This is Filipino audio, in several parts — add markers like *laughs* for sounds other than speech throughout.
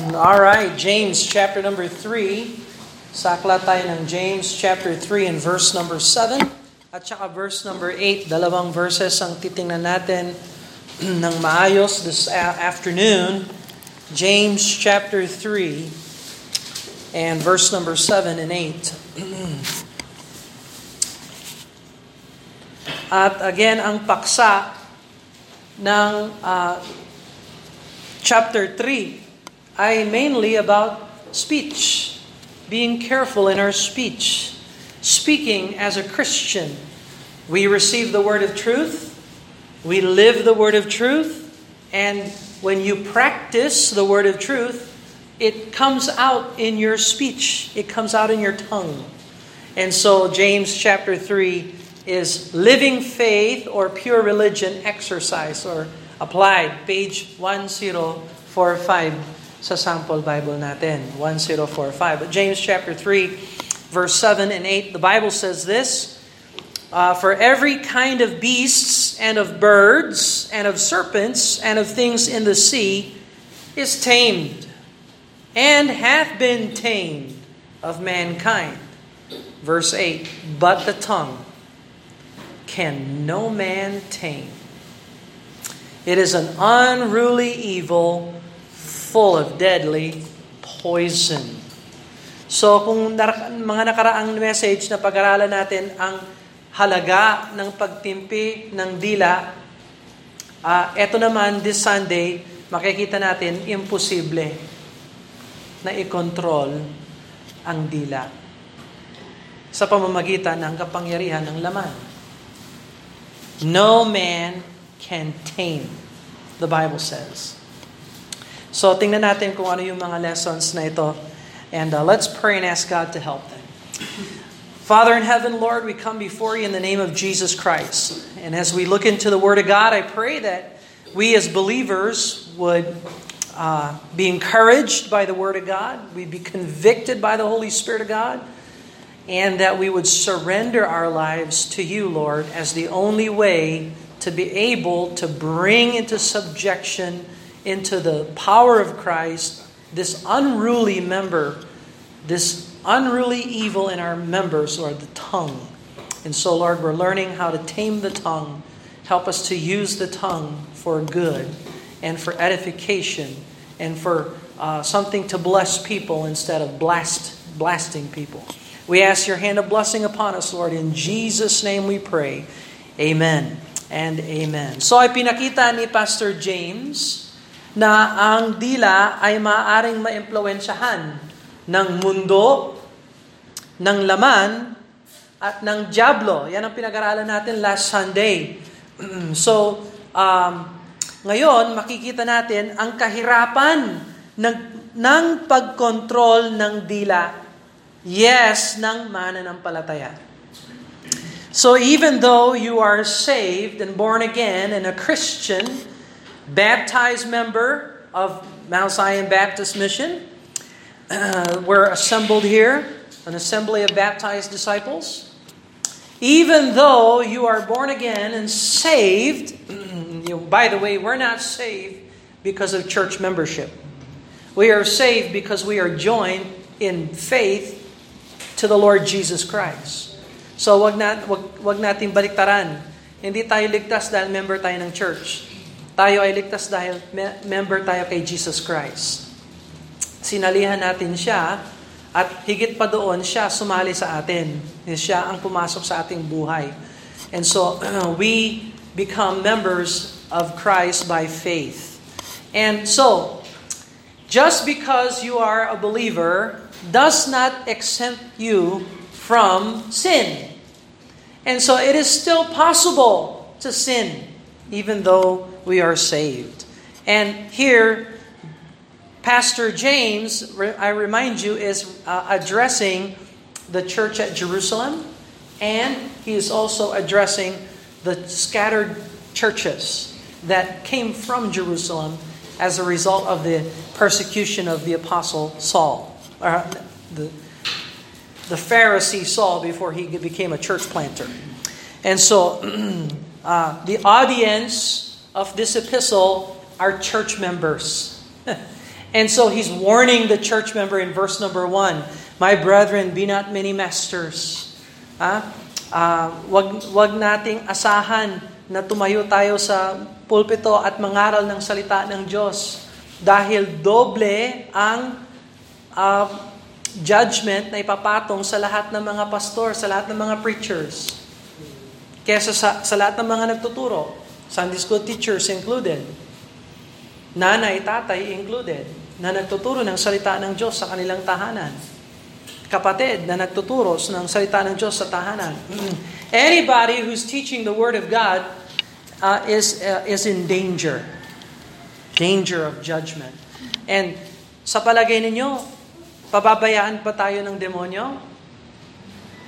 All right, James chapter number 3. Sakla tayo ng James chapter 3 and verse number 7 at saka verse number 8. Dalawang verses ang titingnan natin *clears throat* ng maayos this afternoon. James chapter 3 and verse number 7 and 8. *clears throat* At again, ang paksa ng uh, chapter 3 ay mainly about speech, being careful in our speech, speaking as a Christian. We receive the word of truth, we live the word of truth, and when you practice the word of truth, it comes out in your speech, it comes out in your tongue. And so, James chapter 3 is living faith or pure religion exercise or applied, page 1045 sa sample Bible natin, 1045. But James chapter 3, verse 7 and 8, the Bible says this, uh, For every kind of beasts and of birds and of serpents and of things in the sea is tamed and hath been tamed of mankind. Verse 8, But the tongue can no man tame. It is an unruly evil full of deadly poison. So kung mga nakaraang message na pag-aralan natin ang halaga ng pagtimpi ng dila, uh, eto naman this Sunday, makikita natin imposible na i-control ang dila sa pamamagitan ng kapangyarihan ng laman. No man can tame, the Bible says. So tingnan natin kung ano yung mga lessons na ito. And uh, let's pray and ask God to help them. Father in heaven, Lord, we come before you in the name of Jesus Christ. And as we look into the Word of God, I pray that we as believers would uh, be encouraged by the Word of God, we'd be convicted by the Holy Spirit of God, and that we would surrender our lives to you, Lord, as the only way to be able to bring into subjection into the power of Christ, this unruly member, this unruly evil in our members, Lord, the tongue. And so, Lord, we're learning how to tame the tongue. Help us to use the tongue for good and for edification and for uh, something to bless people instead of blast, blasting people. We ask your hand of blessing upon us, Lord. In Jesus' name we pray. Amen and amen. So ay pinakita ni Pastor James na ang dila ay maaaring maimpluwensyahan ng mundo, ng laman, at ng Diablo. Yan ang pinag-aralan natin last Sunday. *clears throat* so, um, ngayon, makikita natin ang kahirapan ng, ng pagkontrol ng dila. Yes, ng mananampalataya. So even though you are saved and born again and a Christian, baptized member of Mount Zion Baptist Mission. Uh, we're assembled here, an assembly of baptized disciples. Even though you are born again and saved, *clears throat* you, know, by the way, we're not saved because of church membership. We are saved because we are joined in faith to the Lord Jesus Christ. So wag, na, wag, wag nating baliktaran. Hindi tayo ligtas dahil member tayo ng church. Tayo ay ligtas dahil member tayo kay Jesus Christ. Sinalihan natin siya at higit pa doon siya sumali sa atin. Siya ang pumasok sa ating buhay. And so *clears throat* we become members of Christ by faith. And so, just because you are a believer does not exempt you from sin. And so it is still possible to sin even though we are saved. And here, Pastor James, I remind you, is uh, addressing the church at Jerusalem, and he is also addressing the scattered churches that came from Jerusalem as a result of the persecution of the apostle Saul, or the, the Pharisee Saul before he became a church planter. And so, *clears throat* uh, the audience of this epistle are church members. *laughs* And so he's warning the church member in verse number 1, My brethren, be not many masters. Ah? Uh, wag, wag nating asahan na tumayo tayo sa pulpito at mangaral ng salita ng Diyos. Dahil doble ang uh, judgment na ipapatong sa lahat ng mga pastor, sa lahat ng mga preachers. Kesa sa, sa lahat ng mga nagtuturo. Sunday school teachers included. Nanay, tatay included. Na nagtuturo ng salita ng Diyos sa kanilang tahanan. Kapatid na nagtuturo ng salita ng Diyos sa tahanan. *clears throat* Anybody who's teaching the Word of God uh, is, uh, is in danger. Danger of judgment. And sa palagay ninyo, pababayaan pa tayo ng demonyo?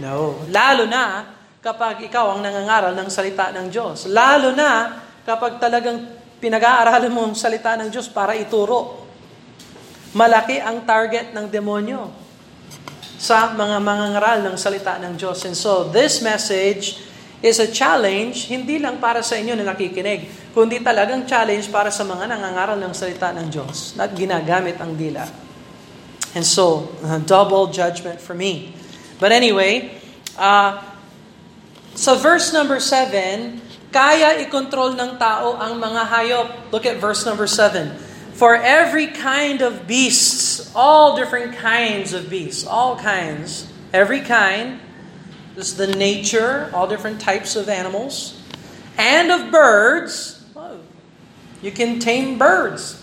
No. Lalo na kapag ikaw ang nangangaral ng salita ng Diyos. Lalo na kapag talagang pinag-aaralan mo ang salita ng Diyos para ituro. Malaki ang target ng demonyo sa mga mangangaral ng salita ng Diyos. And so, this message is a challenge, hindi lang para sa inyo na nakikinig, kundi talagang challenge para sa mga nangangaral ng salita ng Diyos at ginagamit ang dila. And so, double judgment for me. But anyway, uh, sa verse number 7, kaya i-control ng tao ang mga hayop. Look at verse number 7. For every kind of beasts, all different kinds of beasts, all kinds, every kind, this is the nature, all different types of animals, and of birds. You can tame birds.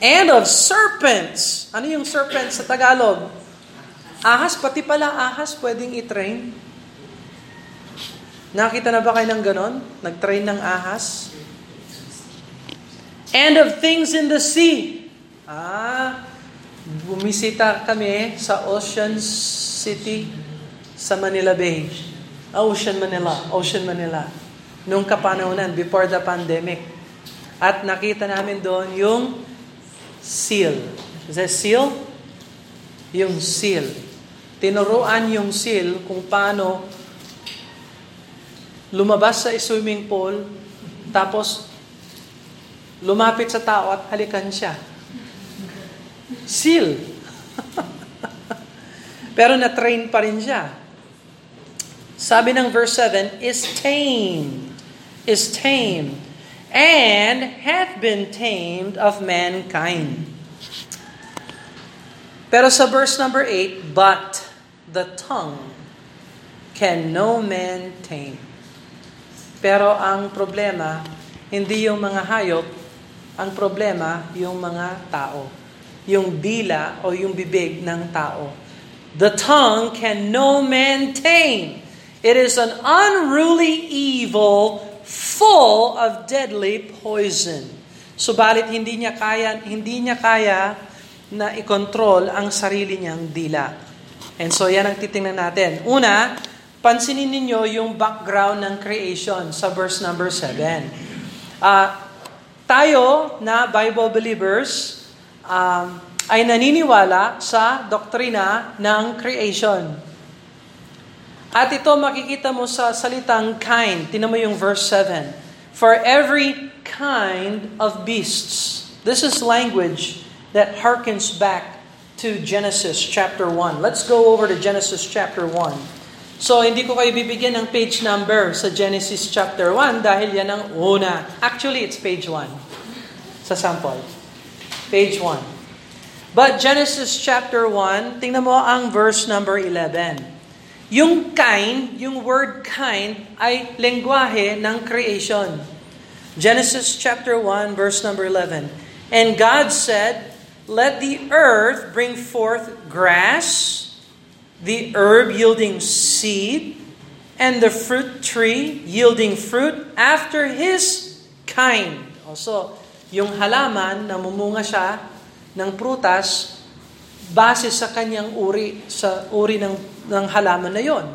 And of serpents. Ano yung serpents sa Tagalog? Ahas, pati pala ahas pwedeng i-train. Nakita na ba kayo ng ganon? Nag-train ng ahas? And of things in the sea. Ah, bumisita kami sa Ocean City sa Manila Bay. Ocean Manila, Ocean Manila. Nung kapanahonan, before the pandemic. At nakita namin doon yung seal. Is that seal? Yung seal. Tinuruan yung seal kung paano lumabas sa swimming pool, tapos lumapit sa tao at halikan siya. Seal. *laughs* Pero na-train pa rin siya. Sabi ng verse 7, is tamed, is tamed, and hath been tamed of mankind. Pero sa verse number 8, but the tongue can no man tame. Pero ang problema, hindi yung mga hayop, ang problema, yung mga tao. Yung dila o yung bibig ng tao. The tongue can no man tame. It is an unruly evil full of deadly poison. Subalit hindi niya kaya hindi niya kaya na i-control ang sarili niyang dila. And so yan ang titingnan natin. Una, pansinin ninyo yung background ng creation sa verse number 7. Uh, tayo na Bible believers um, ay naniniwala sa doktrina ng creation. At ito makikita mo sa salitang kind. Tinan mo yung verse 7. For every kind of beasts. This is language that harkens back to Genesis chapter 1. Let's go over to Genesis chapter 1. So, hindi ko kayo bibigyan ng page number sa Genesis chapter 1 dahil yan ang una. Actually, it's page 1 sa sample. Page 1. But Genesis chapter 1, tingnan mo ang verse number 11. Yung kind, yung word kind, ay lengguwahe ng creation. Genesis chapter 1, verse number 11. And God said, Let the earth bring forth grass, the herb yielding seed, and the fruit tree yielding fruit after his kind. Also, yung halaman, namumunga siya ng prutas base sa kanyang uri, sa uri ng, ng halaman na yon.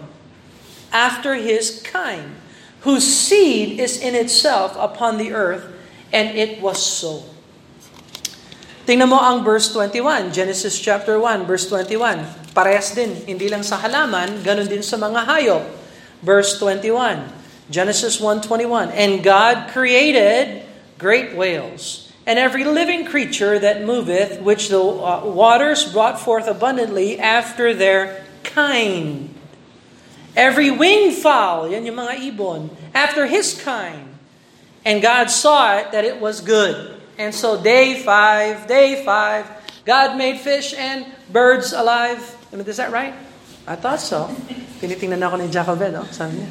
After his kind, whose seed is in itself upon the earth, and it was so. Tingnan mo ang verse 21, Genesis chapter 1, verse 21. Parehas din, hindi lang sa halaman, ganun din sa mga hayop. Verse 21, Genesis 1.21, And God created great whales, and every living creature that moveth, which the uh, waters brought forth abundantly after their kind. Every winged fowl, yan yung mga ibon, after his kind. And God saw it that it was good. And so day five, day five, God made fish and birds alive. I mean, is that right? I thought so. Tinitingnan ako ni Jacobed, oh, sabi niya.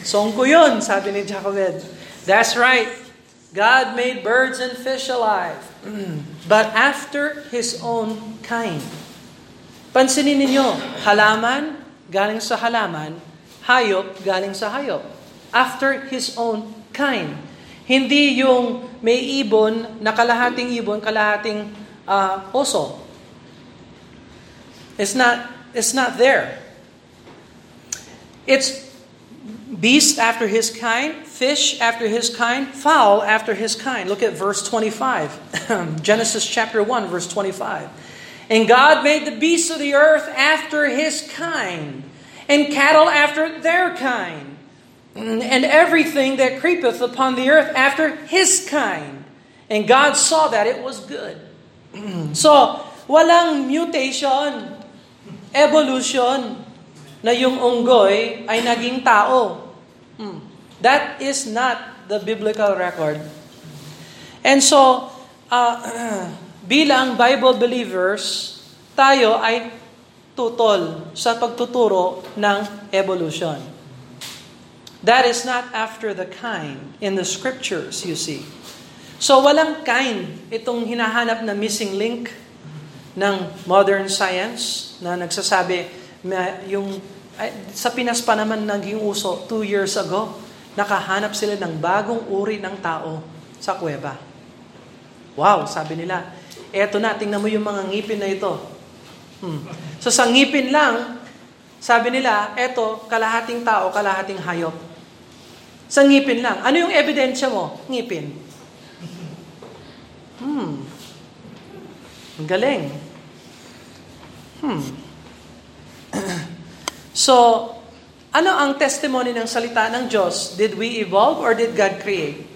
Song ko yun, sabi ni Jacobed. That's right. God made birds and fish alive, *clears throat* but after His own kind. Pansinin ninyo, halaman, galing sa halaman, hayop, galing sa hayop. After His own kind. Hindi yung may ibon na kalahating ibon, kalahating uh, oso. It's not, it's not there. It's beast after his kind, fish after his kind, fowl after his kind. Look at verse 25. *clears throat* Genesis chapter 1, verse 25. And God made the beasts of the earth after his kind, and cattle after their kind, and everything that creepeth upon the earth after his kind. And God saw that it was good. *clears throat* so, walang mutation, evolution, na yung unggoy ay naging tao. Hmm. That is not the biblical record. And so, uh, *clears throat* bilang Bible believers, tayo ay tutol sa pagtuturo ng evolution. That is not after the kind in the scriptures, you see. So walang kind itong hinahanap na missing link ng modern science na nagsasabi yung sa Pinas pa naman naging uso two years ago, nakahanap sila ng bagong uri ng tao sa kuweba. Wow, sabi nila, eto na, tingnan mo yung mga ngipin na ito. Hmm. So sa ngipin lang, sabi nila, eto, kalahating tao, kalahating hayop. Sa ngipin lang. Ano yung ebidensya mo? Ngipin. Hmm. Ang galing. Hmm. *clears throat* so, ano ang testimony ng salita ng Diyos? Did we evolve or did God create?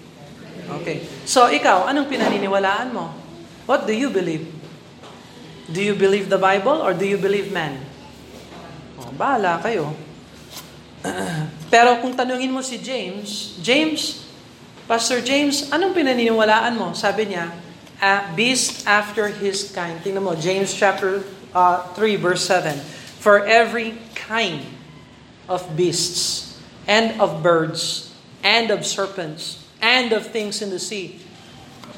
Okay. So, ikaw, anong pinaniniwalaan mo? What do you believe? Do you believe the Bible or do you believe man? Oh, bahala kayo. *clears throat* Pero kung tanungin mo si James, James, Pastor James, anong pinaniniwalaan mo? Sabi niya, a beast after his kind. Tingnan mo, James chapter uh, 3 verse 7. For every kind of beasts and of birds and of serpents and of things in the sea.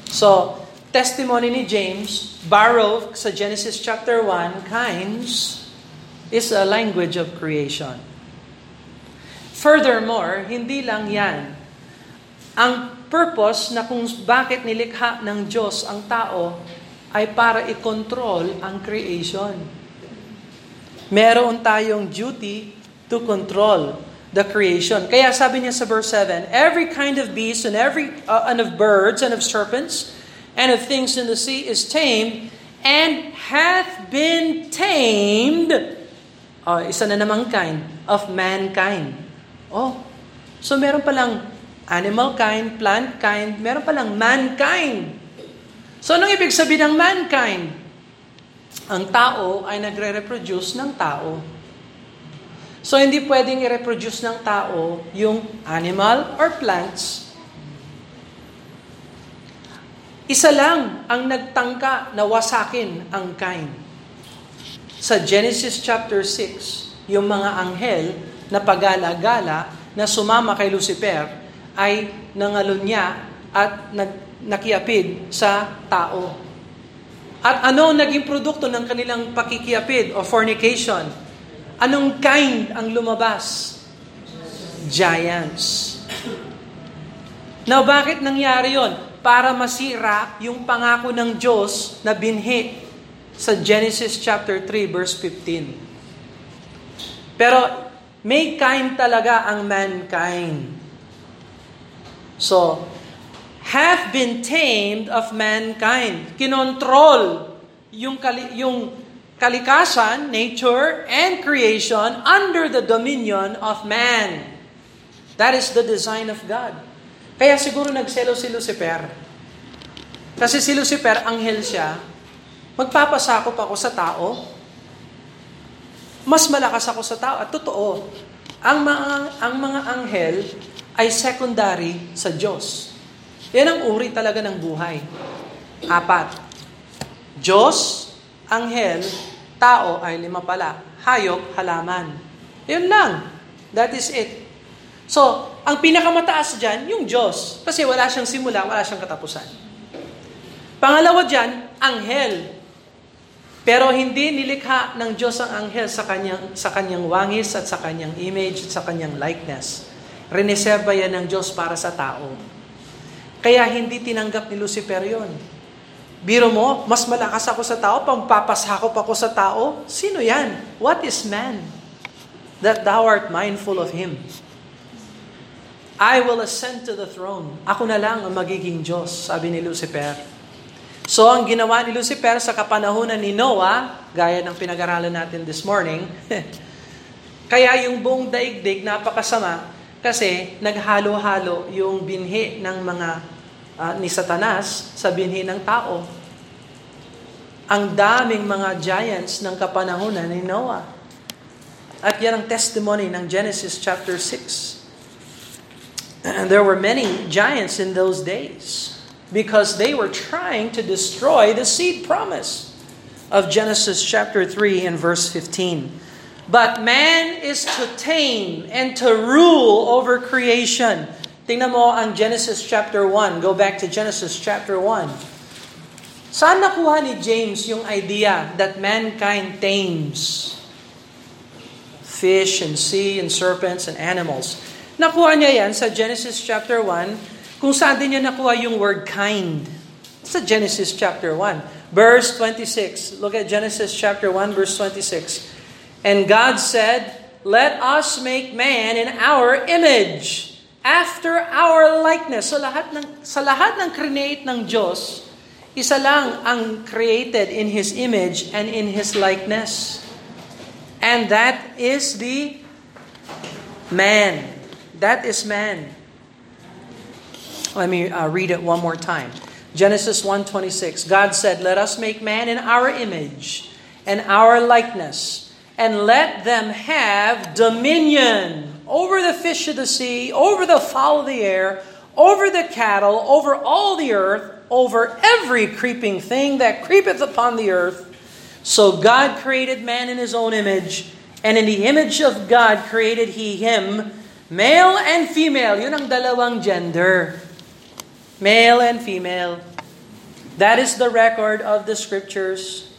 So, testimony ni James, borrowed sa Genesis chapter 1, kinds, is a language of creation. Furthermore, hindi lang yan. Ang purpose na kung bakit nilikha ng Diyos ang tao ay para i-control ang creation meron tayong duty to control the creation. Kaya sabi niya sa verse 7, every kind of beast and every uh, and of birds and of serpents and of things in the sea is tamed and hath been tamed uh, isa na namang kind of mankind. Oh, so meron palang animal kind, plant kind, meron palang mankind. So anong ibig sabihin ng mankind? ang tao ay nagre-reproduce ng tao. So hindi pwedeng i-reproduce ng tao yung animal or plants. Isa lang ang nagtangka na wasakin ang kind. Sa Genesis chapter 6, yung mga anghel na pagala-gala na sumama kay Lucifer ay nangalunya at nakiapid sa tao. At ano naging produkto ng kanilang pakikiapid o fornication? Anong kind ang lumabas? Giants. Now, bakit nangyari yon? Para masira yung pangako ng Diyos na binhi sa Genesis chapter 3 verse 15. Pero may kind talaga ang mankind. So, hath been tamed of mankind. Kinontrol yung, kali, yung kalikasan, nature, and creation under the dominion of man. That is the design of God. Kaya siguro nagselo si Lucifer. Kasi si Lucifer, anghel siya, magpapasakop ako sa tao, mas malakas ako sa tao. At totoo, ang mga, ang mga anghel ay secondary sa Diyos. Yan ang uri talaga ng buhay. Apat. Diyos, anghel, tao ay lima pala. Hayop, halaman. Yun lang. That is it. So, ang pinakamataas dyan, yung Diyos. Kasi wala siyang simula, wala siyang katapusan. Pangalawa dyan, anghel. Pero hindi nilikha ng Diyos ang anghel sa kanyang, sa kanyang wangis at sa kanyang image at sa kanyang likeness. Reneserba yan ng Diyos para sa tao. Kaya hindi tinanggap ni Lucifer yon. Biro mo, mas malakas ako sa tao, pampapasakop ako sa tao. Sino yan? What is man? That thou art mindful of him. I will ascend to the throne. Ako na lang ang magiging Diyos, sabi ni Lucifer. So ang ginawa ni Lucifer sa kapanahunan ni Noah, gaya ng pinag-aralan natin this morning, *laughs* kaya yung buong daigdig napakasama kasi naghalo-halo yung binhi ng mga uh, ni Satanas sa binhi ng tao. Ang daming mga giants ng kapanahunan ni Noah. At yan ang testimony ng Genesis chapter 6. And *clears throat* there were many giants in those days because they were trying to destroy the seed promise of Genesis chapter 3 and verse 15. But man is to tame and to rule over creation. Tingnan mo ang Genesis chapter 1. Go back to Genesis chapter 1. Saan nakuha ni James yung idea that mankind tames fish and sea and serpents and animals? Nakuha niya yan sa Genesis chapter 1 kung saan din niya nakuha yung word kind. Sa Genesis chapter 1. Verse 26. Look at Genesis chapter 1 verse 26. And God said, Let us make man in our image, after our likeness. So lahat ng, sa lahat ng create ng Diyos, isa lang ang created in His image and in His likeness. And that is the man. That is man. Let me uh, read it one more time. Genesis 1:26. God said, "Let us make man in our image and our likeness, and let them have dominion over the fish of the sea, over the fowl of the air, over the cattle, over all the earth, over every creeping thing that creepeth upon the earth." So God created man in his own image, and in the image of God created he him, male and female. Yun ang dalawang gender. Male and female. That is the record of the scriptures.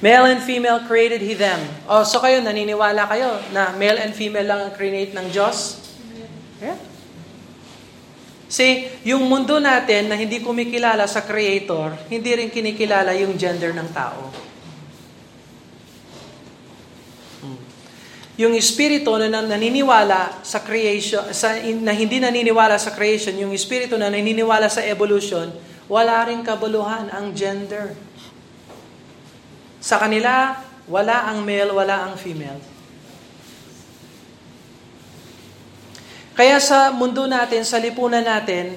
Male and female created He them. Oh, so kayo, naniniwala kayo na male and female lang ang create ng Diyos? Yeah. See, yung mundo natin na hindi kumikilala sa Creator, hindi rin kinikilala yung gender ng tao. Yung espiritu na naniniwala sa creation, sa, na hindi naniniwala sa creation, yung espiritu na naniniwala sa evolution, wala rin kabuluhan ang gender. Sa kanila, wala ang male, wala ang female. Kaya sa mundo natin, sa lipunan natin,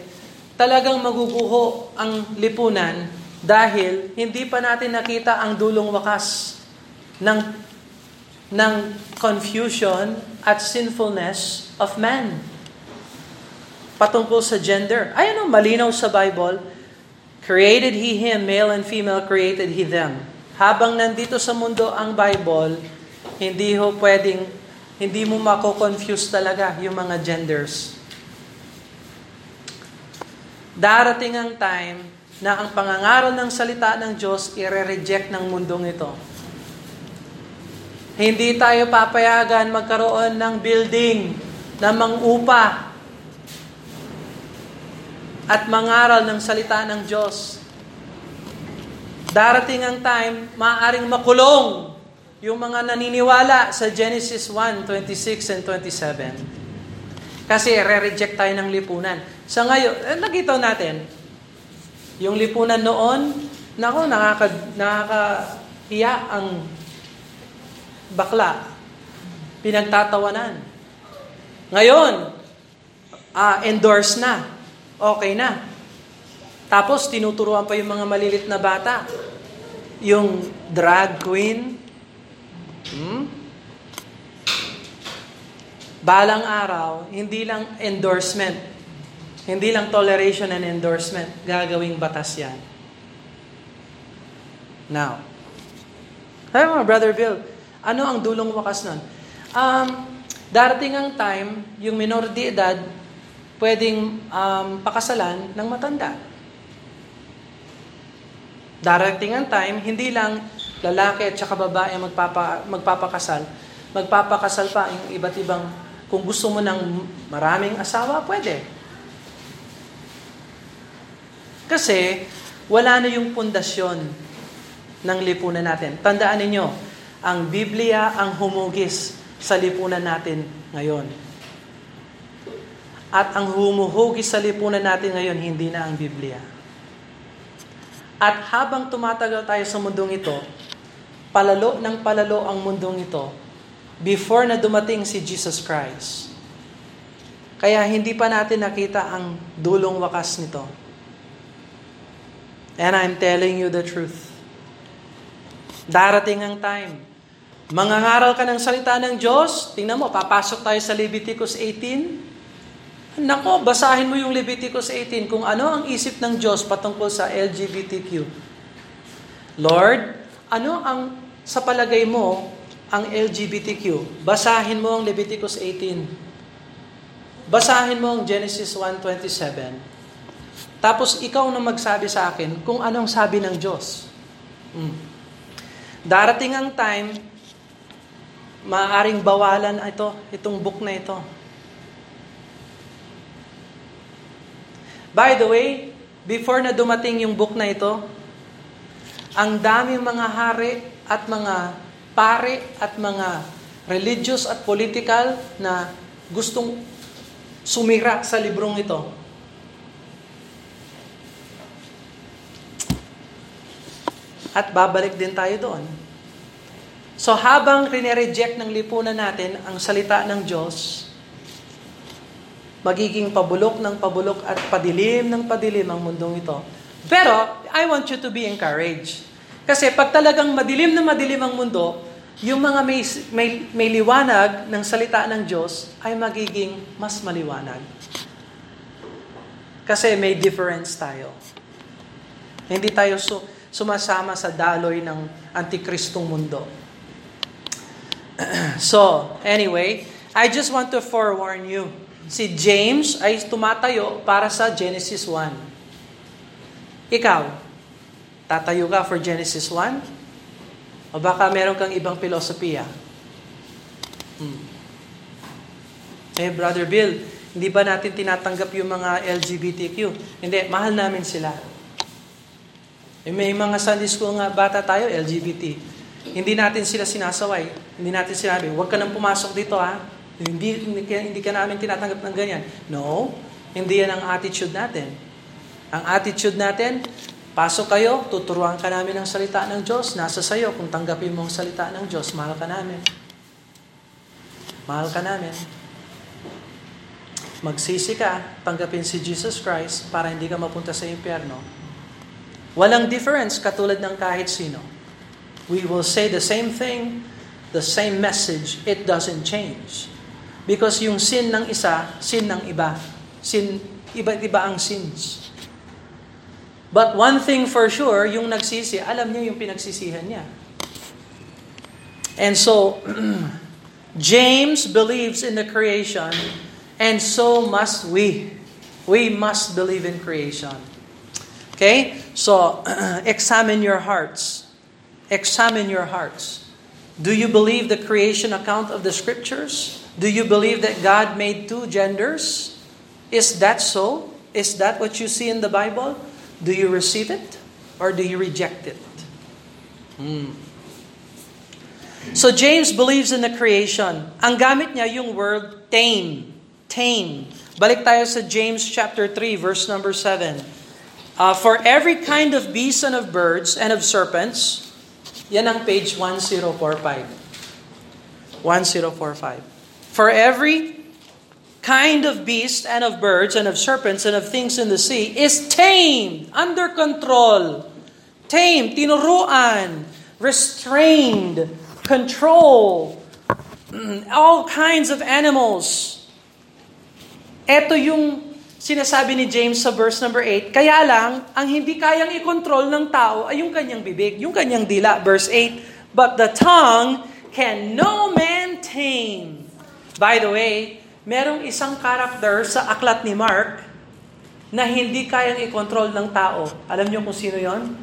talagang maguguho ang lipunan dahil hindi pa natin nakita ang dulong wakas ng ng confusion at sinfulness of man. Patungkol sa gender. Ay ano, malinaw sa Bible, created he him, male and female created he them. Habang nandito sa mundo ang Bible, hindi ho pwedeng, hindi mo mako-confuse talaga yung mga genders. Darating ang time na ang pangangaral ng salita ng Diyos i-reject ng mundong ito hindi tayo papayagan magkaroon ng building na mangupa at mangaral ng salita ng Diyos. Darating ang time, maaaring makulong yung mga naniniwala sa Genesis 1, 26 and 27. Kasi re-reject tayo ng lipunan. Sa ngayon, eh, nakita natin, yung lipunan noon, nako, nakaka, nakakahiya ang bakla, pinagtatawanan. Ngayon, uh, endorse na. Okay na. Tapos tinuturuan pa yung mga malilit na bata. Yung drag queen. Hmm? Balang araw, hindi lang endorsement. Hindi lang toleration and endorsement. Gagawing batas yan. Now, mo, Brother Bill, ano ang dulong wakas nun? Um, darating ang time, yung minor de edad, pwedeng um, pakasalan ng matanda. Darating ang time, hindi lang lalaki at saka babae magpapa, magpapakasal, magpapakasal pa yung iba't ibang, kung gusto mo ng maraming asawa, pwede. Kasi, wala na yung pundasyon ng lipunan natin. Tandaan ninyo, ang Biblia ang humugis sa lipunan natin ngayon. At ang humuhugis sa lipunan natin ngayon, hindi na ang Biblia. At habang tumatagal tayo sa mundong ito, palalo ng palalo ang mundong ito before na dumating si Jesus Christ. Kaya hindi pa natin nakita ang dulong wakas nito. And I'm telling you the truth. Darating ang time. Mangangaral ka ng salita ng Diyos. Tingnan mo, papasok tayo sa Leviticus 18. Nako, basahin mo yung Leviticus 18 kung ano ang isip ng Diyos patungkol sa LGBTQ. Lord, ano ang sa palagay mo ang LGBTQ? Basahin mo ang Leviticus 18. Basahin mo ang Genesis 1.27. Tapos ikaw na magsabi sa akin kung anong sabi ng Diyos. Hmm. Darating ang time, maaaring bawalan ito, itong book na ito. By the way, before na dumating yung book na ito, ang daming mga hari at mga pare at mga religious at political na gustong sumira sa librong ito. At babalik din tayo doon. So habang reject ng lipunan natin ang salita ng Diyos, magiging pabulok ng pabulok at padilim ng padilim ang mundong ito. Pero, I want you to be encouraged. Kasi pag talagang madilim na madilim ang mundo, yung mga may, may, may liwanag ng salita ng Diyos ay magiging mas maliwanag. Kasi may difference tayo. Hindi tayo su- sumasama sa daloy ng antikristong mundo. *clears throat* so, anyway, I just want to forewarn you si James ay tumatayo para sa Genesis 1. Ikaw, tatayo ka for Genesis 1? O baka meron kang ibang filosofiya? Hmm. Eh, Brother Bill, hindi ba natin tinatanggap yung mga LGBTQ? Hindi, mahal namin sila. Eh, may mga Sunday school nga bata tayo, LGBT. Hindi natin sila sinasaway. Hindi natin sinabi, huwag ka nang pumasok dito ha. Hindi, hindi, hindi ka namin tinatanggap ng ganyan. No, hindi yan ang attitude natin. Ang attitude natin, pasok kayo, tuturuan ka namin ng salita ng Diyos, nasa sayo kung tanggapin mo ang salita ng Diyos, mahal ka namin. Mahal ka namin. Magsisi ka, tanggapin si Jesus Christ para hindi ka mapunta sa impyerno. Walang difference katulad ng kahit sino. We will say the same thing, the same message, it doesn't change. Because yung sin ng isa, sin ng iba. Sin, iba't iba ang sins. But one thing for sure, yung nagsisi, alam niya yung pinagsisihan niya. And so, *clears throat* James believes in the creation, and so must we. We must believe in creation. Okay? So, *clears throat* examine your hearts. Examine your hearts. Do you believe the creation account of the scriptures? Do you believe that God made two genders? Is that so? Is that what you see in the Bible? Do you receive it or do you reject it? Hmm. So James believes in the creation. Ang gamit niya yung word tame. Tame. Balik tayo sa James chapter 3 verse number 7. Uh, for every kind of beast and of birds and of serpents, yan ang page 1045. 1045. For every kind of beasts and of birds and of serpents and of things in the sea is tamed, under control, tamed, tinuruan, restrained, control, all kinds of animals. Ito yung sinasabi ni James sa verse number 8. Kaya lang, ang hindi kayang i-control ng tao ay yung kanyang bibig, yung kanyang dila. Verse 8, But the tongue can no man tame. By the way, merong isang character sa aklat ni Mark na hindi kayang i-control ng tao. Alam niyo kung sino yon?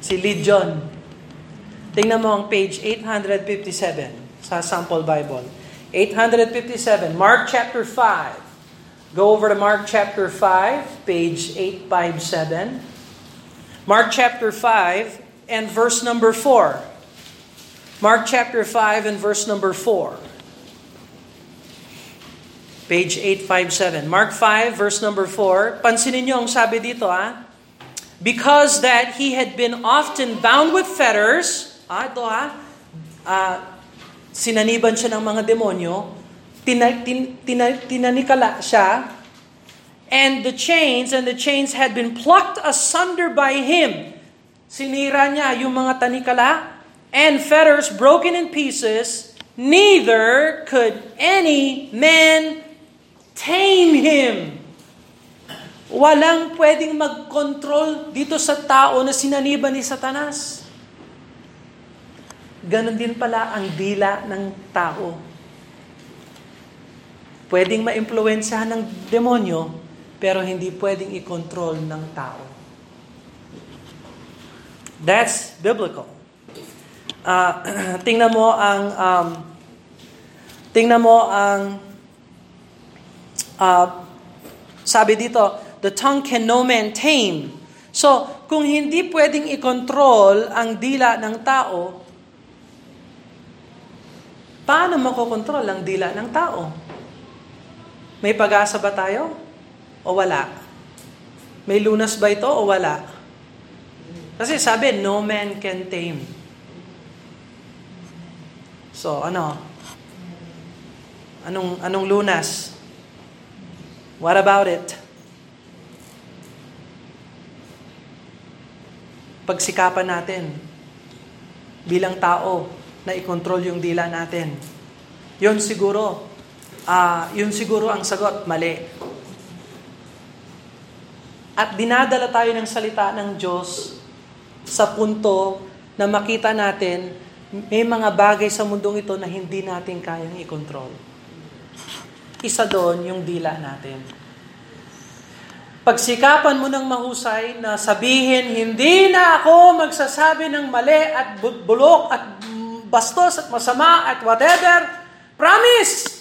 Si Legion. Tingnan mo ang page 857 sa sample Bible. 857, Mark chapter 5. Go over to Mark chapter 5, page 857. Mark chapter 5 and verse number 4. Mark chapter 5 and verse number 4. Page 857. Mark 5, verse number 4. Pansinin niyo ang sabi dito, ah. Because that he had been often bound with fetters, ah, ito ah, ah sinaniban siya ng mga demonyo, tina, tin, tina, tinanikala siya, and the chains, and the chains had been plucked asunder by him. Sinira niya yung mga tanikala, and fetters broken in pieces, neither could any man tame him. Walang pwedeng mag-control dito sa tao na sinaniban ni Satanas. Ganon din pala ang dila ng tao. Pwedeng ma-impluensyahan ng demonyo, pero hindi pwedeng i-control ng tao. That's biblical. Uh, *clears throat* tingnan mo ang um, tingnan mo ang uh, sabi dito, the tongue can no man tame. So, kung hindi pwedeng i-control ang dila ng tao, Paano makokontrol ang dila ng tao? May pag-asa ba tayo? O wala? May lunas ba ito o wala? Kasi sabi, no man can tame. So, ano? Anong, anong lunas? What about it? Pagsikapan natin bilang tao, na i-control yung dila natin. Yun siguro, uh, yun siguro ang sagot, mali. At dinadala tayo ng salita ng Diyos sa punto na makita natin may mga bagay sa mundong ito na hindi natin kayang i-control. Isa doon yung dila natin. Pagsikapan mo ng mahusay na sabihin, hindi na ako magsasabi ng mali at bulok at bastos at masama at whatever. Promise!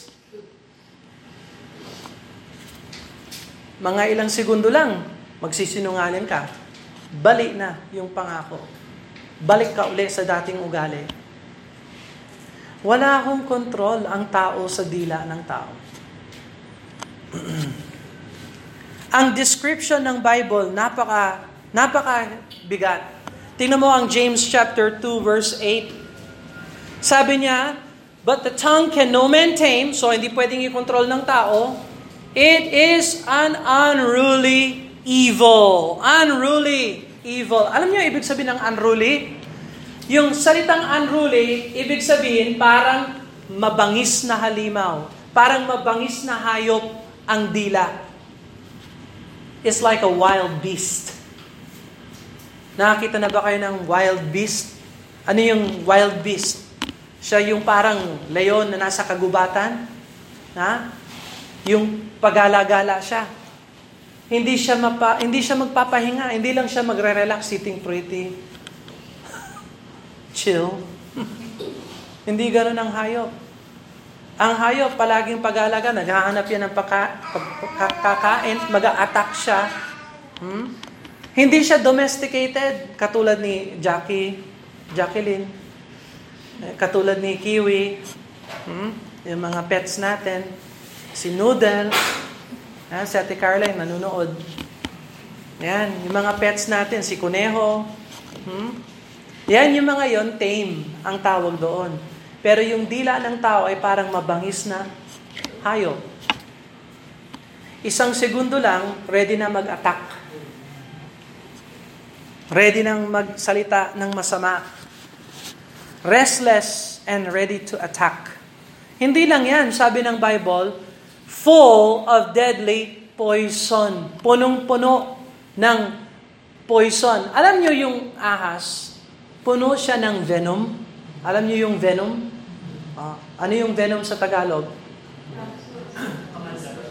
Mga ilang segundo lang, magsisinungaling ka. Balik na yung pangako. Balik ka uli sa dating ugali. Wala akong kontrol ang tao sa dila ng tao. *clears throat* ang description ng Bible, napaka, napaka bigat. Tingnan mo ang James chapter 2 verse 8. Sabi niya, but the tongue can no man tame, so hindi pwedeng i-control ng tao. It is an unruly evil. Unruly evil. Alam niyo ibig sabihin ng unruly? Yung salitang unruly, ibig sabihin parang mabangis na halimaw. Parang mabangis na hayop ang dila. It's like a wild beast. Nakakita na ba kayo ng wild beast? Ano yung wild beast? Siya yung parang leon na nasa kagubatan. Ha? Yung pagala-gala siya. Hindi siya mapa, hindi siya magpapahinga, hindi lang siya magre-relax sitting pretty. *laughs* Chill. *laughs* hindi ganoon ang hayop. Ang hayop palaging pag-alaga, naghahanap yan ng pagka, pagkakain, mag-a-attack siya. Hmm? Hindi siya domesticated, katulad ni Jackie, Jacqueline. Eh, katulad ni Kiwi, hmm, yung mga pets natin, si Noodle, ha, si Ate Caroline manunood. Yan, yung mga pets natin, si Kuneho. Hmm? Yan, yung mga yon tame ang tawag doon. Pero yung dila ng tao ay parang mabangis na hayop. Isang segundo lang, ready na mag-attack. Ready nang magsalita ng masama. Restless and ready to attack. Hindi lang yan, sabi ng Bible, full of deadly poison. Punong-puno ng poison. Alam nyo yung ahas, puno siya ng venom. Alam nyo yung venom? Uh, ano yung venom sa Tagalog?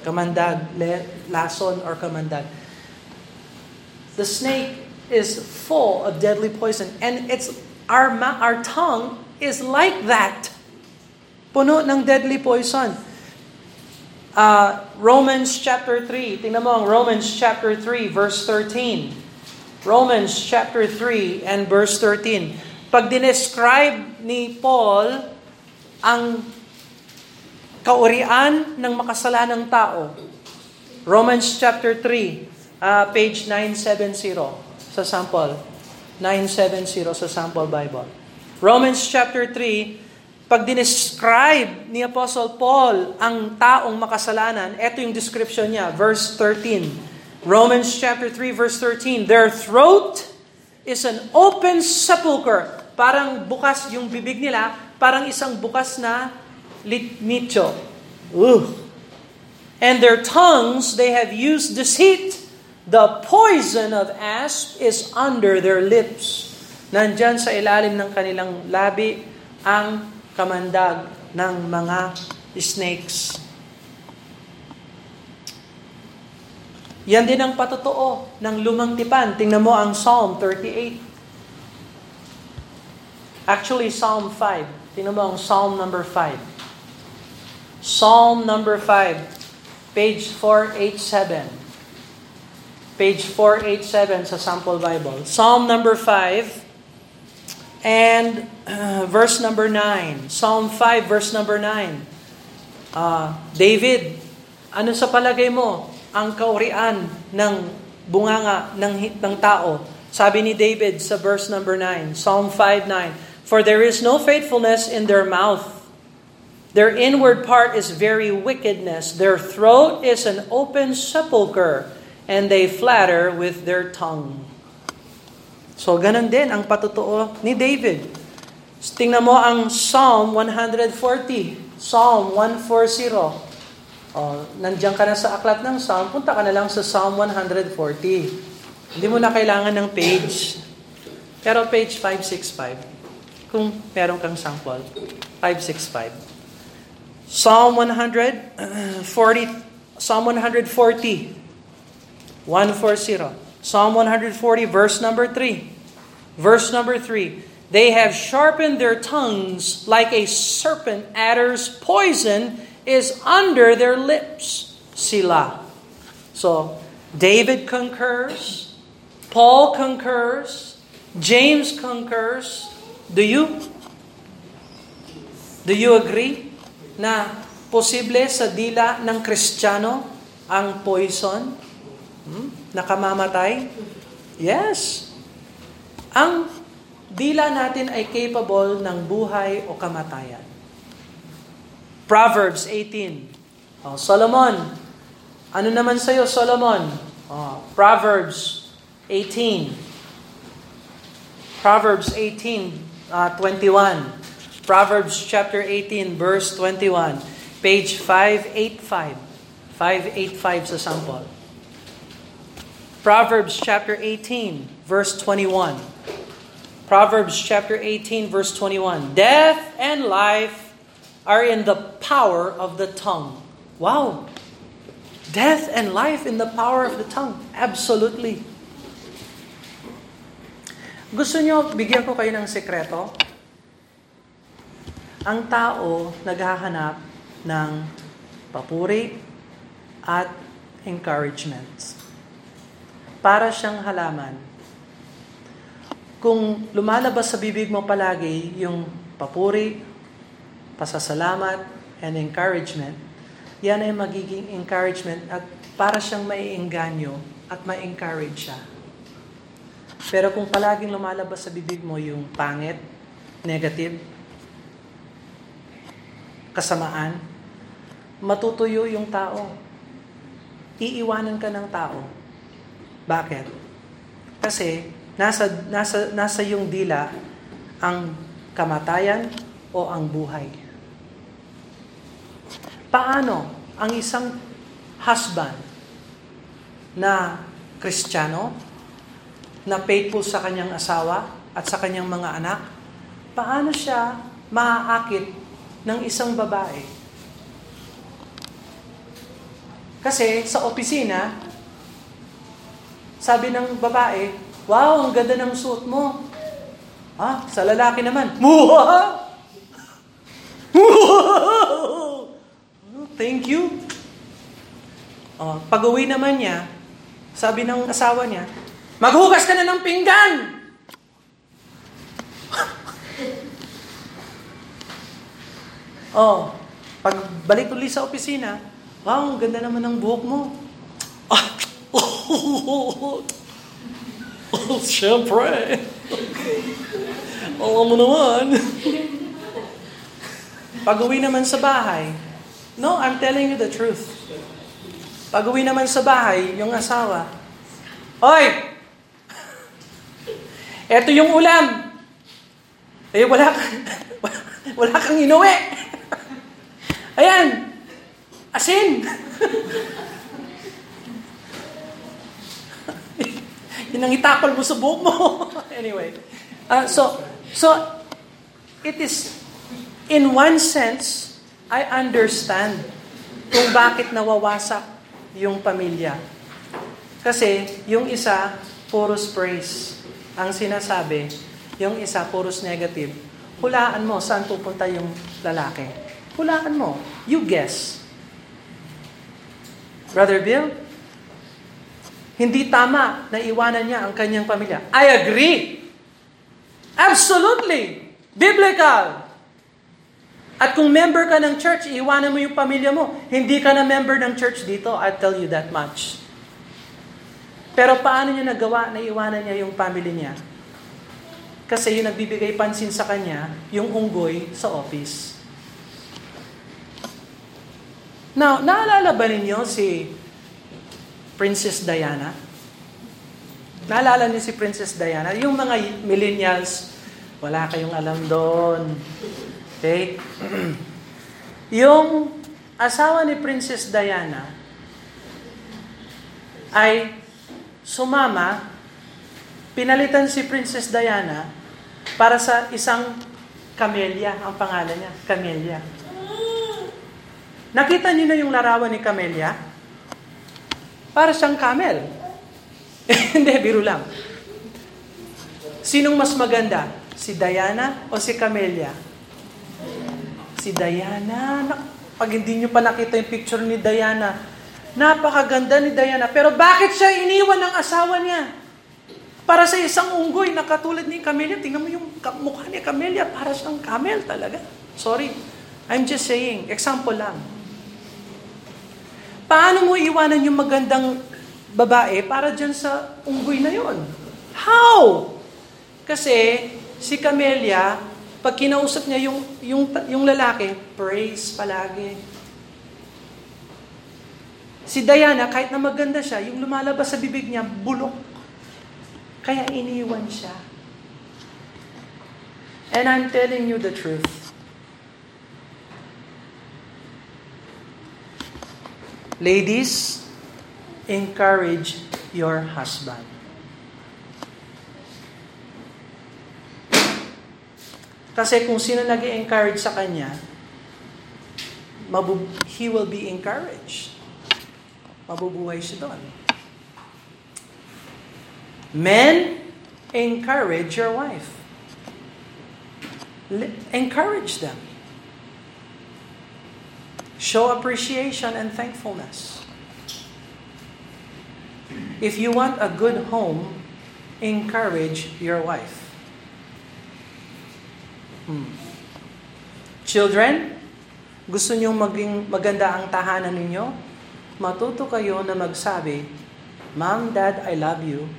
Kamandag. Le, lason or kamandag. The snake is full of deadly poison. And it's our, our tongue is like that. Puno ng deadly poison. Uh, Romans chapter 3. Tingnan mo ang Romans chapter 3 verse 13. Romans chapter 3 and verse 13. Pag dinescribe ni Paul ang kaurian ng makasalanang tao. Romans chapter 3, uh, page 970 sa sample. 970 sa sample Bible. Romans chapter 3, pag dinescribe ni Apostle Paul ang taong makasalanan, ito yung description niya, verse 13. Romans chapter 3 verse 13, their throat is an open sepulcher. Parang bukas yung bibig nila, parang isang bukas na litmicho. Ooh. And their tongues, they have used deceit The poison of asp is under their lips. Nandyan sa ilalim ng kanilang labi ang kamandag ng mga snakes. Yan din ang patotoo ng lumang tipan. Tingnan mo ang Psalm 38. Actually, Psalm 5. Tingnan mo ang Psalm number 5. Psalm number 5, page 487. Page 487 sa Sample Bible. Psalm number 5 and uh, verse number 9. Psalm 5 verse number 9. Uh, David, ano sa palagay mo ang kaurian ng bunganga ng, ng tao? Sabi ni David sa verse number 9, Psalm 5:9, For there is no faithfulness in their mouth. Their inward part is very wickedness. Their throat is an open sepulchre and they flatter with their tongue. So, ganun din ang patutuo ni David. Tingnan mo ang Psalm 140. Psalm 140. Oh, nandiyan ka na sa aklat ng Psalm, punta ka na lang sa Psalm 140. Hindi mo na kailangan ng page. Pero page 565. Kung meron kang sample. 565. Psalm 140. Psalm 140. 140. Psalm 140, verse number 3. Verse number 3. They have sharpened their tongues like a serpent adder's poison is under their lips. Sila. So, David concurs, Paul concurs, James concurs. Do you? Do you agree na posible sa dila ng Kristiyano ang poison? Hmm? Nakamamatay? Yes. Ang dila natin ay capable ng buhay o kamatayan. Proverbs 18. Oh, Solomon. Ano naman sa'yo, Solomon? Oh, Proverbs 18. Proverbs 18, uh, 21. Proverbs chapter 18, verse 21. Page 585. 585 sa sample. Proverbs chapter 18, verse 21. Proverbs chapter 18, verse 21. Death and life are in the power of the tongue. Wow! Death and life in the power of the tongue. Absolutely. Gusto nyo, bigyan ko kayo ng sekreto? Ang tao naghahanap ng papuri at encouragement para siyang halaman. Kung lumalabas sa bibig mo palagi yung papuri, pasasalamat, and encouragement, yan ay magiging encouragement at para siyang maiengganyo at ma-encourage siya. Pero kung palaging lumalabas sa bibig mo yung pangit, negative, kasamaan, matutuyo yung tao. Iiwanan ka ng tao. Bakit? Kasi nasa, nasa, nasa yung dila ang kamatayan o ang buhay. Paano ang isang husband na kristyano, na faithful sa kanyang asawa at sa kanyang mga anak, paano siya maaakit ng isang babae? Kasi sa opisina, sabi ng babae, Wow, ang ganda ng suot mo. Ah, sa lalaki naman, Muha! *laughs* Thank you. Oh, pag-uwi naman niya, sabi ng asawa niya, maghugas ka na ng pinggan! *laughs* oh, pag balik ulit sa opisina, wow, ang ganda naman ng buhok mo. Oh, *laughs* *laughs* oh, syempre. Alam mo naman. Pag uwi naman sa bahay, no, I'm telling you the truth. Pag uwi naman sa bahay, yung asawa, Hoy! *laughs* Eto yung ulam. Eh, wala, *laughs* wala kang inuwi. Ayan. Asin. Yun ang itakol mo sa buhok mo. *laughs* anyway. Uh, so, so, it is, in one sense, I understand kung bakit nawawasak yung pamilya. Kasi yung isa, puros praise ang sinasabi, yung isa, puros negative. Hulaan mo saan pupunta yung lalaki. Hulaan mo. You guess. Brother Bill, hindi tama na iwanan niya ang kanyang pamilya. I agree. Absolutely. Biblical. At kung member ka ng church, iwanan mo yung pamilya mo. Hindi ka na member ng church dito, I tell you that much. Pero paano niya nagawa na iwanan niya yung family niya? Kasi yung nagbibigay pansin sa kanya, yung unggoy sa office. Now, naalala ba ninyo si Princess Diana? Naalala niyo si Princess Diana? Yung mga millennials, wala kayong alam doon. Okay? *clears throat* yung asawa ni Princess Diana ay sumama, pinalitan si Princess Diana para sa isang Camellia, ang pangalan niya, Camellia. Nakita niyo na yung larawan ni Camellia? Para siyang camel. *laughs* Hindi, biro lang. Sinong mas maganda? Si Diana o si Camellia? Si Diana. Pag hindi nyo pa nakita yung picture ni Diana, Napakaganda ni Diana. Pero bakit siya iniwan ng asawa niya? Para sa isang unggoy na katulad ni Camelia. Tingnan mo yung mukha ni Camelia. Para siyang camel talaga. Sorry. I'm just saying. Example lang. Paano mo iwanan yung magandang babae para dyan sa unggoy na yon? How? Kasi si Camelia, pag kinausap niya yung, yung, yung lalaki, praise palagi Si Diana, kahit na maganda siya, yung lumalabas sa bibig niya, bulok. Kaya iniwan siya. And I'm telling you the truth. Ladies, encourage your husband. Kasi kung sino nag encourage sa kanya, he will be encouraged mabubuhay siya doon. Men, encourage your wife. Encourage them. Show appreciation and thankfulness. If you want a good home, encourage your wife. Hmm. Children, gusto niyo maging maganda ang tahanan ninyo? matuto kayo na magsabi, Mom, Dad, I love you.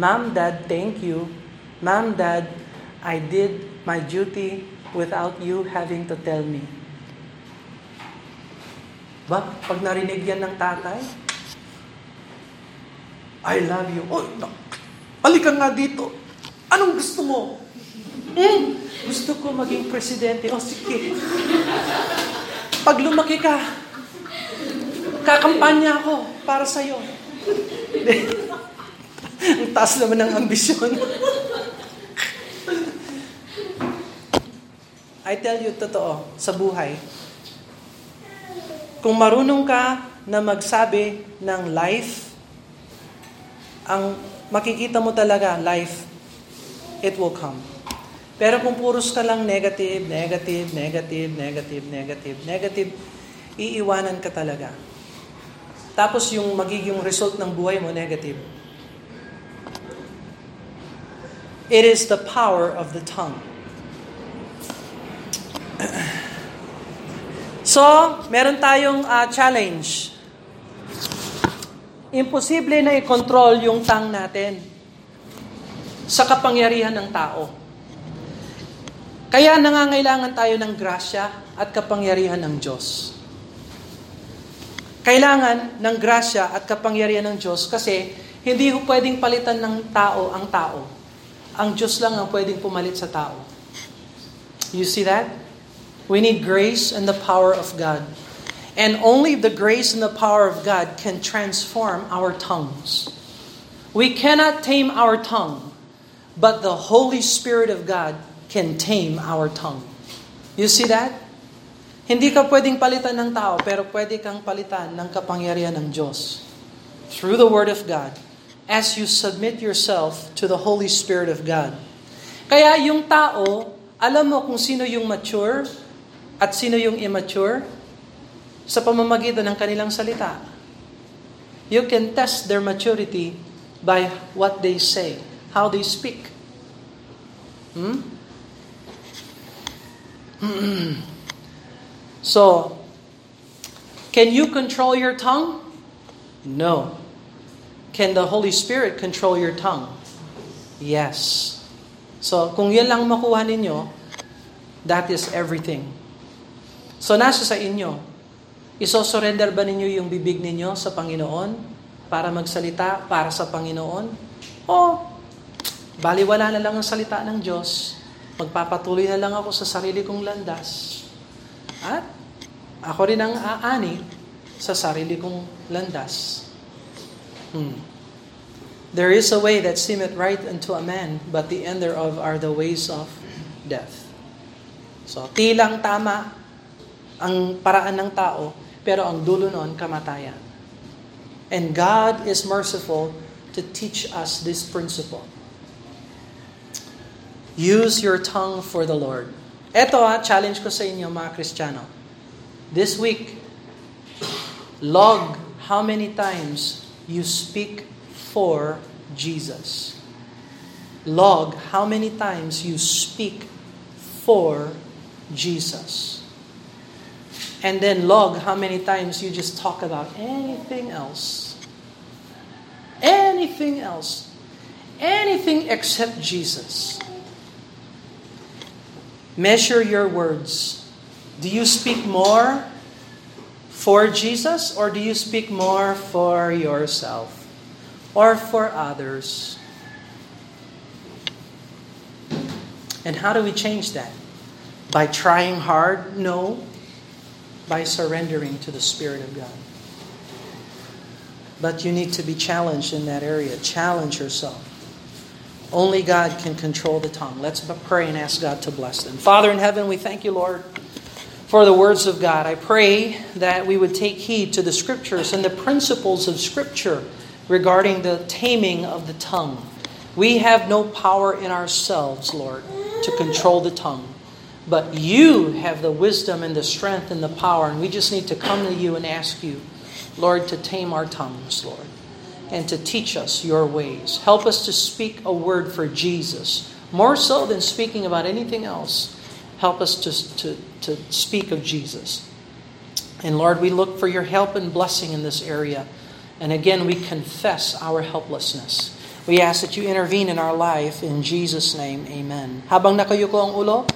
Mom, Dad, thank you. Mom, Dad, I did my duty without you having to tell me. Ba, pag narinig yan ng tatay, I love you. Oh, no. halika nga dito. Anong gusto mo? Hmm, gusto ko maging presidente. Oh, sige. Pag lumaki ka, kakampanya ako para sa'yo. Ang taas naman ng ambisyon. I tell you, totoo, sa buhay, kung marunong ka na magsabi ng life, ang makikita mo talaga, life, it will come. Pero kung puros ka lang negative, negative, negative, negative, negative, negative, iiwanan ka talaga. Tapos yung magiging result ng buhay mo, negative. It is the power of the tongue. *clears throat* So, meron tayong uh, challenge. Imposible na i-control yung tongue natin sa kapangyarihan ng tao. Kaya nangangailangan tayo ng grasya at kapangyarihan ng Diyos. Kailangan ng grasya at kapangyarihan ng Diyos kasi hindi ho pwedeng palitan ng tao ang tao. Ang Diyos lang ang pwedeng pumalit sa tao. You see that? We need grace and the power of God. And only the grace and the power of God can transform our tongues. We cannot tame our tongue, but the Holy Spirit of God can tame our tongue. You see that? Hindi ka pwedeng palitan ng tao, pero pwede kang palitan ng kapangyarihan ng Diyos. Through the Word of God, as you submit yourself to the Holy Spirit of God. Kaya yung tao, alam mo kung sino yung mature at sino yung immature? Sa pamamagitan ng kanilang salita. You can test their maturity by what they say, how they speak. Hmm? *clears throat* so, can you control your tongue? No. Can the Holy Spirit control your tongue? Yes. So, kung yan lang makuha ninyo, that is everything. So nasa sa inyo, isosurrender ba ninyo yung bibig ninyo sa Panginoon para magsalita para sa Panginoon? O baliwala na lang ang salita ng Diyos, magpapatuloy na lang ako sa sarili kong landas. At ako rin ang aani sa sarili kong landas. Hmm. There is a way that seemeth right unto a man, but the end thereof are the ways of death. So, tilang tama ang paraan ng tao, pero ang dulo noon, kamatayan. And God is merciful to teach us this principle. Use your tongue for the Lord. Ito ha, challenge ko sa inyo mga Kristiyano. This week, log how many times you speak for Jesus. Log how many times you speak for Jesus. And then log how many times you just talk about anything else. Anything else. Anything except Jesus. Measure your words. Do you speak more for Jesus or do you speak more for yourself or for others? And how do we change that? By trying hard? No by surrendering to the Spirit of God. But you need to be challenged in that area. Challenge yourself. Only God can control the tongue. Let's pray and ask God to bless them. Father in heaven, we thank you, Lord, for the words of God. I pray that we would take heed to the scriptures and the principles of Scripture regarding the taming of the tongue. We have no power in ourselves, Lord, to control the tongue. But you have the wisdom and the strength and the power, and we just need to come to you and ask you, Lord, to tame our tongues, Lord, and to teach us your ways. Help us to speak a word for Jesus, more so than speaking about anything else. Help us to, to, to speak of Jesus. And Lord, we look for your help and blessing in this area. And again, we confess our helplessness. We ask that you intervene in our life. In Jesus' name, amen. Habang nakayuko ang ulo,